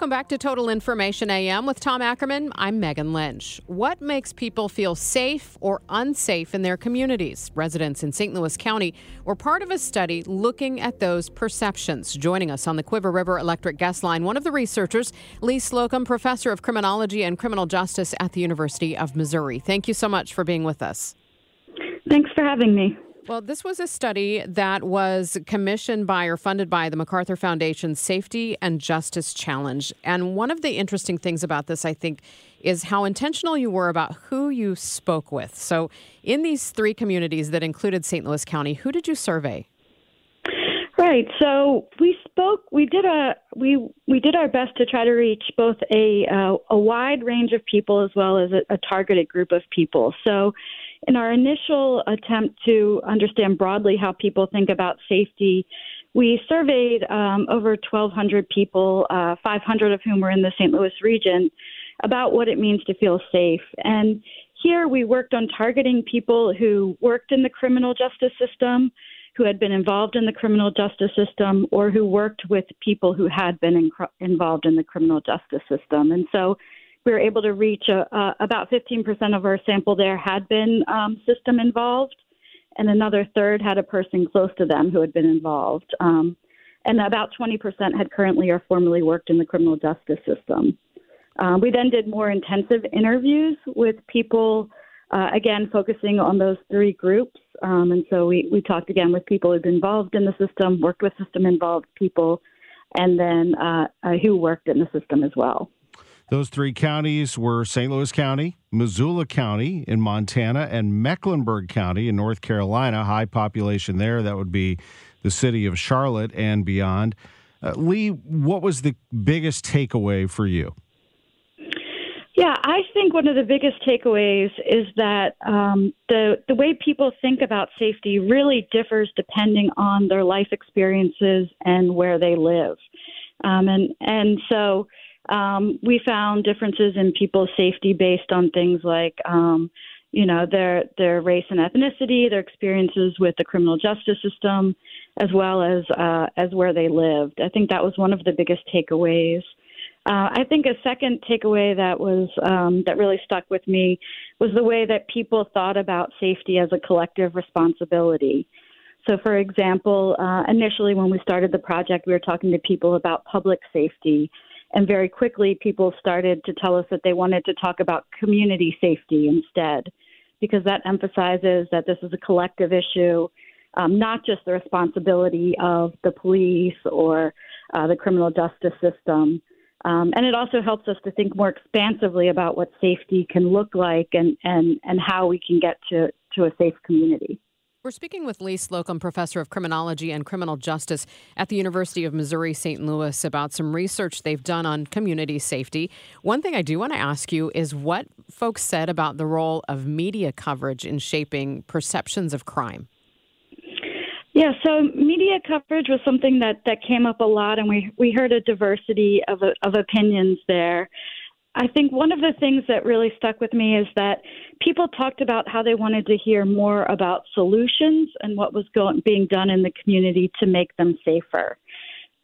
Welcome back to Total Information AM with Tom Ackerman. I'm Megan Lynch. What makes people feel safe or unsafe in their communities? Residents in St. Louis County were part of a study looking at those perceptions. Joining us on the Cuivre River Electric Guest Line, one of the researchers, Lee Slocum, professor of criminology and criminal justice at the University of Missouri. Thank you so much for being with us. Thanks for having me. Well, this was a study that was commissioned by or funded by the MacArthur Foundation Safety and Justice Challenge. And one of the interesting things about this, I think, is how intentional you were about who you spoke with. So, in these three communities that included St. Louis County, who did you survey? Right. So we spoke. We did a we we did our best to try to reach both a uh, a wide range of people as well as a, a targeted group of people. So in our initial attempt to understand broadly how people think about safety, we surveyed um, over 1,200 people, uh, 500 of whom were in the St. Louis region, about what it means to feel safe. And here we worked on targeting people who worked in the criminal justice system, who had been involved in the criminal justice system, or who worked with people who had been in, involved in the criminal justice system. And so we were able to reach a, uh, about 15% of our sample there had been um, system involved, and another third had a person close to them who had been involved. Um, and about 20% had currently or formerly worked in the criminal justice system. Um, we then did more intensive interviews with people, uh, again, focusing on those three groups. Um, and so we, we talked again with people who'd been involved in the system, worked with system involved people, and then uh, uh, who worked in the system as well. Those three counties were St. Louis County, Missoula County in Montana, and Mecklenburg County in North Carolina. High population there. That would be the city of Charlotte and beyond. Uh, Lee, what was the biggest takeaway for you? Yeah, I think one of the biggest takeaways is that um, the the way people think about safety really differs depending on their life experiences and where they live, um, and and so um, we found differences in people's safety based on things like, um, you know, their their race and ethnicity, their experiences with the criminal justice system, as well as uh, as where they lived. I think that was one of the biggest takeaways. Uh, I think a second takeaway that was um, that really stuck with me was the way that people thought about safety as a collective responsibility. So, for example, uh, initially when we started the project, we were talking to people about public safety and very quickly, people started to tell us that they wanted to talk about community safety instead, because that emphasizes that this is a collective issue, um, not just the responsibility of the police or uh, the criminal justice system. Um, and it also helps us to think more expansively about what safety can look like and, and, and how we can get to, to a safe community. We're speaking with Lee Slocum, professor of criminology and criminal justice at the University of Missouri St. Louis, about some research they've done on community safety. One thing I do want to ask you is what folks said about the role of media coverage in shaping perceptions of crime. Yeah, so media coverage was something that, that came up a lot, and we, we heard a diversity of, of opinions there. I think one of the things that really stuck with me is that people talked about how they wanted to hear more about solutions and what was going, being done in the community to make them safer.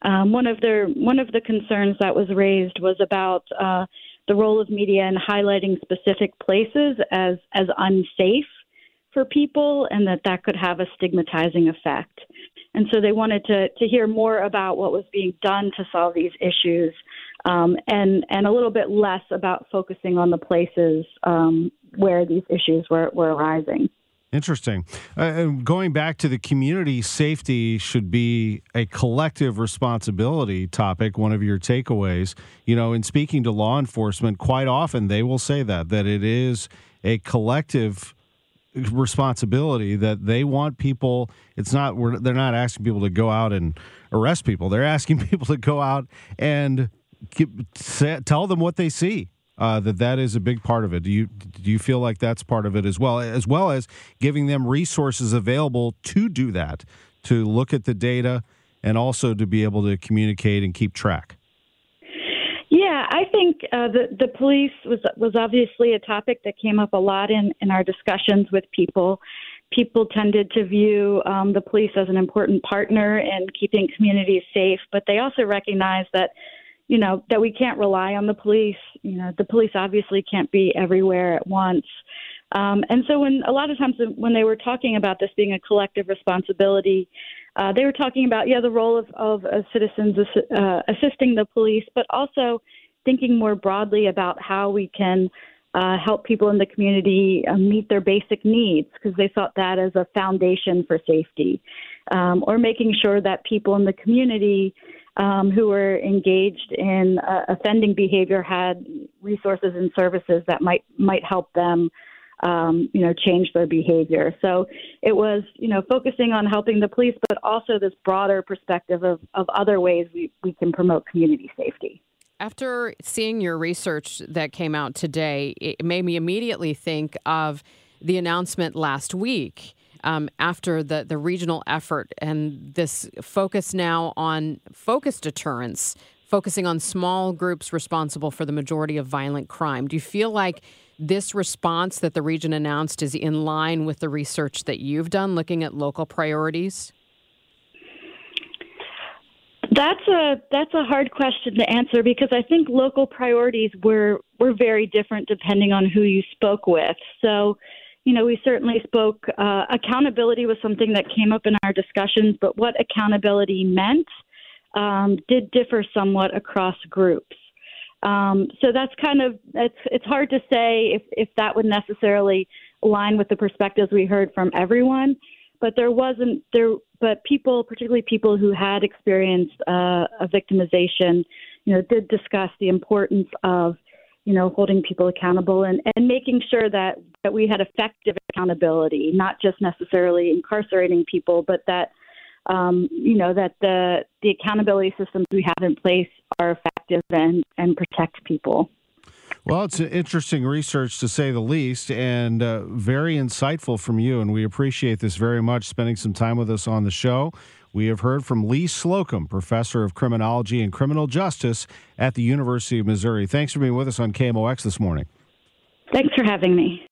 Um, one of their one of the concerns that was raised was about uh, the role of media in highlighting specific places as as unsafe for people, and that that could have a stigmatizing effect. and so they wanted to to hear more about what was being done to solve these issues, um, and and a little bit less about focusing on the places um, where these issues were were arising. Interesting. Uh, going back to the community safety should be a collective responsibility topic, one of your takeaways. You know, in speaking to law enforcement, quite often they will say that, that it is a collective responsibility that they want people it's not they're not asking people to go out and arrest people they're asking people to go out and tell them what they see uh, that that is a big part of it. Do you do you feel like that's part of it as well, as well as giving them resources available to do that, to look at the data, and also to be able to communicate and keep track? Yeah, I think uh, the the police was was obviously a topic that came up a lot in in our discussions with people. People tended to view um, the police as an important partner in keeping communities safe, but they also recognize that you know, that we can't rely on the police. You know, the police obviously can't be everywhere at once. Um, and so, when a lot of times when they were talking about this being a collective responsibility, uh, they were talking about yeah the role of, of uh, citizens uh, assisting the police, but also thinking more broadly about how we can uh, help people in the community uh, meet their basic needs because they thought that as a foundation for safety, um, or making sure that people in the community um, who were engaged in uh, offending behavior had resources and services that might might help them, um, you know, change their behavior. So it was, you know, focusing on helping the police, but also this broader perspective of, of other ways we, we can promote community safety. After seeing your research that came out today, it made me immediately think of the announcement last week um, after the, the regional effort and this focus now on focus deterrence, focusing on small groups responsible for the majority of violent crime. Do you feel like this response that the region announced is in line with the research that you've done looking at local priorities? That's a that's a hard question to answer because I think local priorities were were very different depending on who you spoke with. So you know, we certainly spoke. Uh, accountability was something that came up in our discussions, but what accountability meant um, did differ somewhat across groups. Um, so that's kind of it's it's hard to say if if that would necessarily align with the perspectives we heard from everyone, but there wasn't there. But people, particularly people who had experienced uh, a victimization, you know, did discuss the importance of you know, holding people accountable and, and making sure that, that we had effective accountability, not just necessarily incarcerating people, but that, um, you know, that the, the accountability systems we have in place are effective and, and protect people. Well, it's an interesting research to say the least, and uh, very insightful from you. And we appreciate this very much, spending some time with us on the show. We have heard from Lee Slocum, professor of criminology and criminal justice at the University of Missouri. Thanks for being with us on KMOX this morning. Thanks for having me.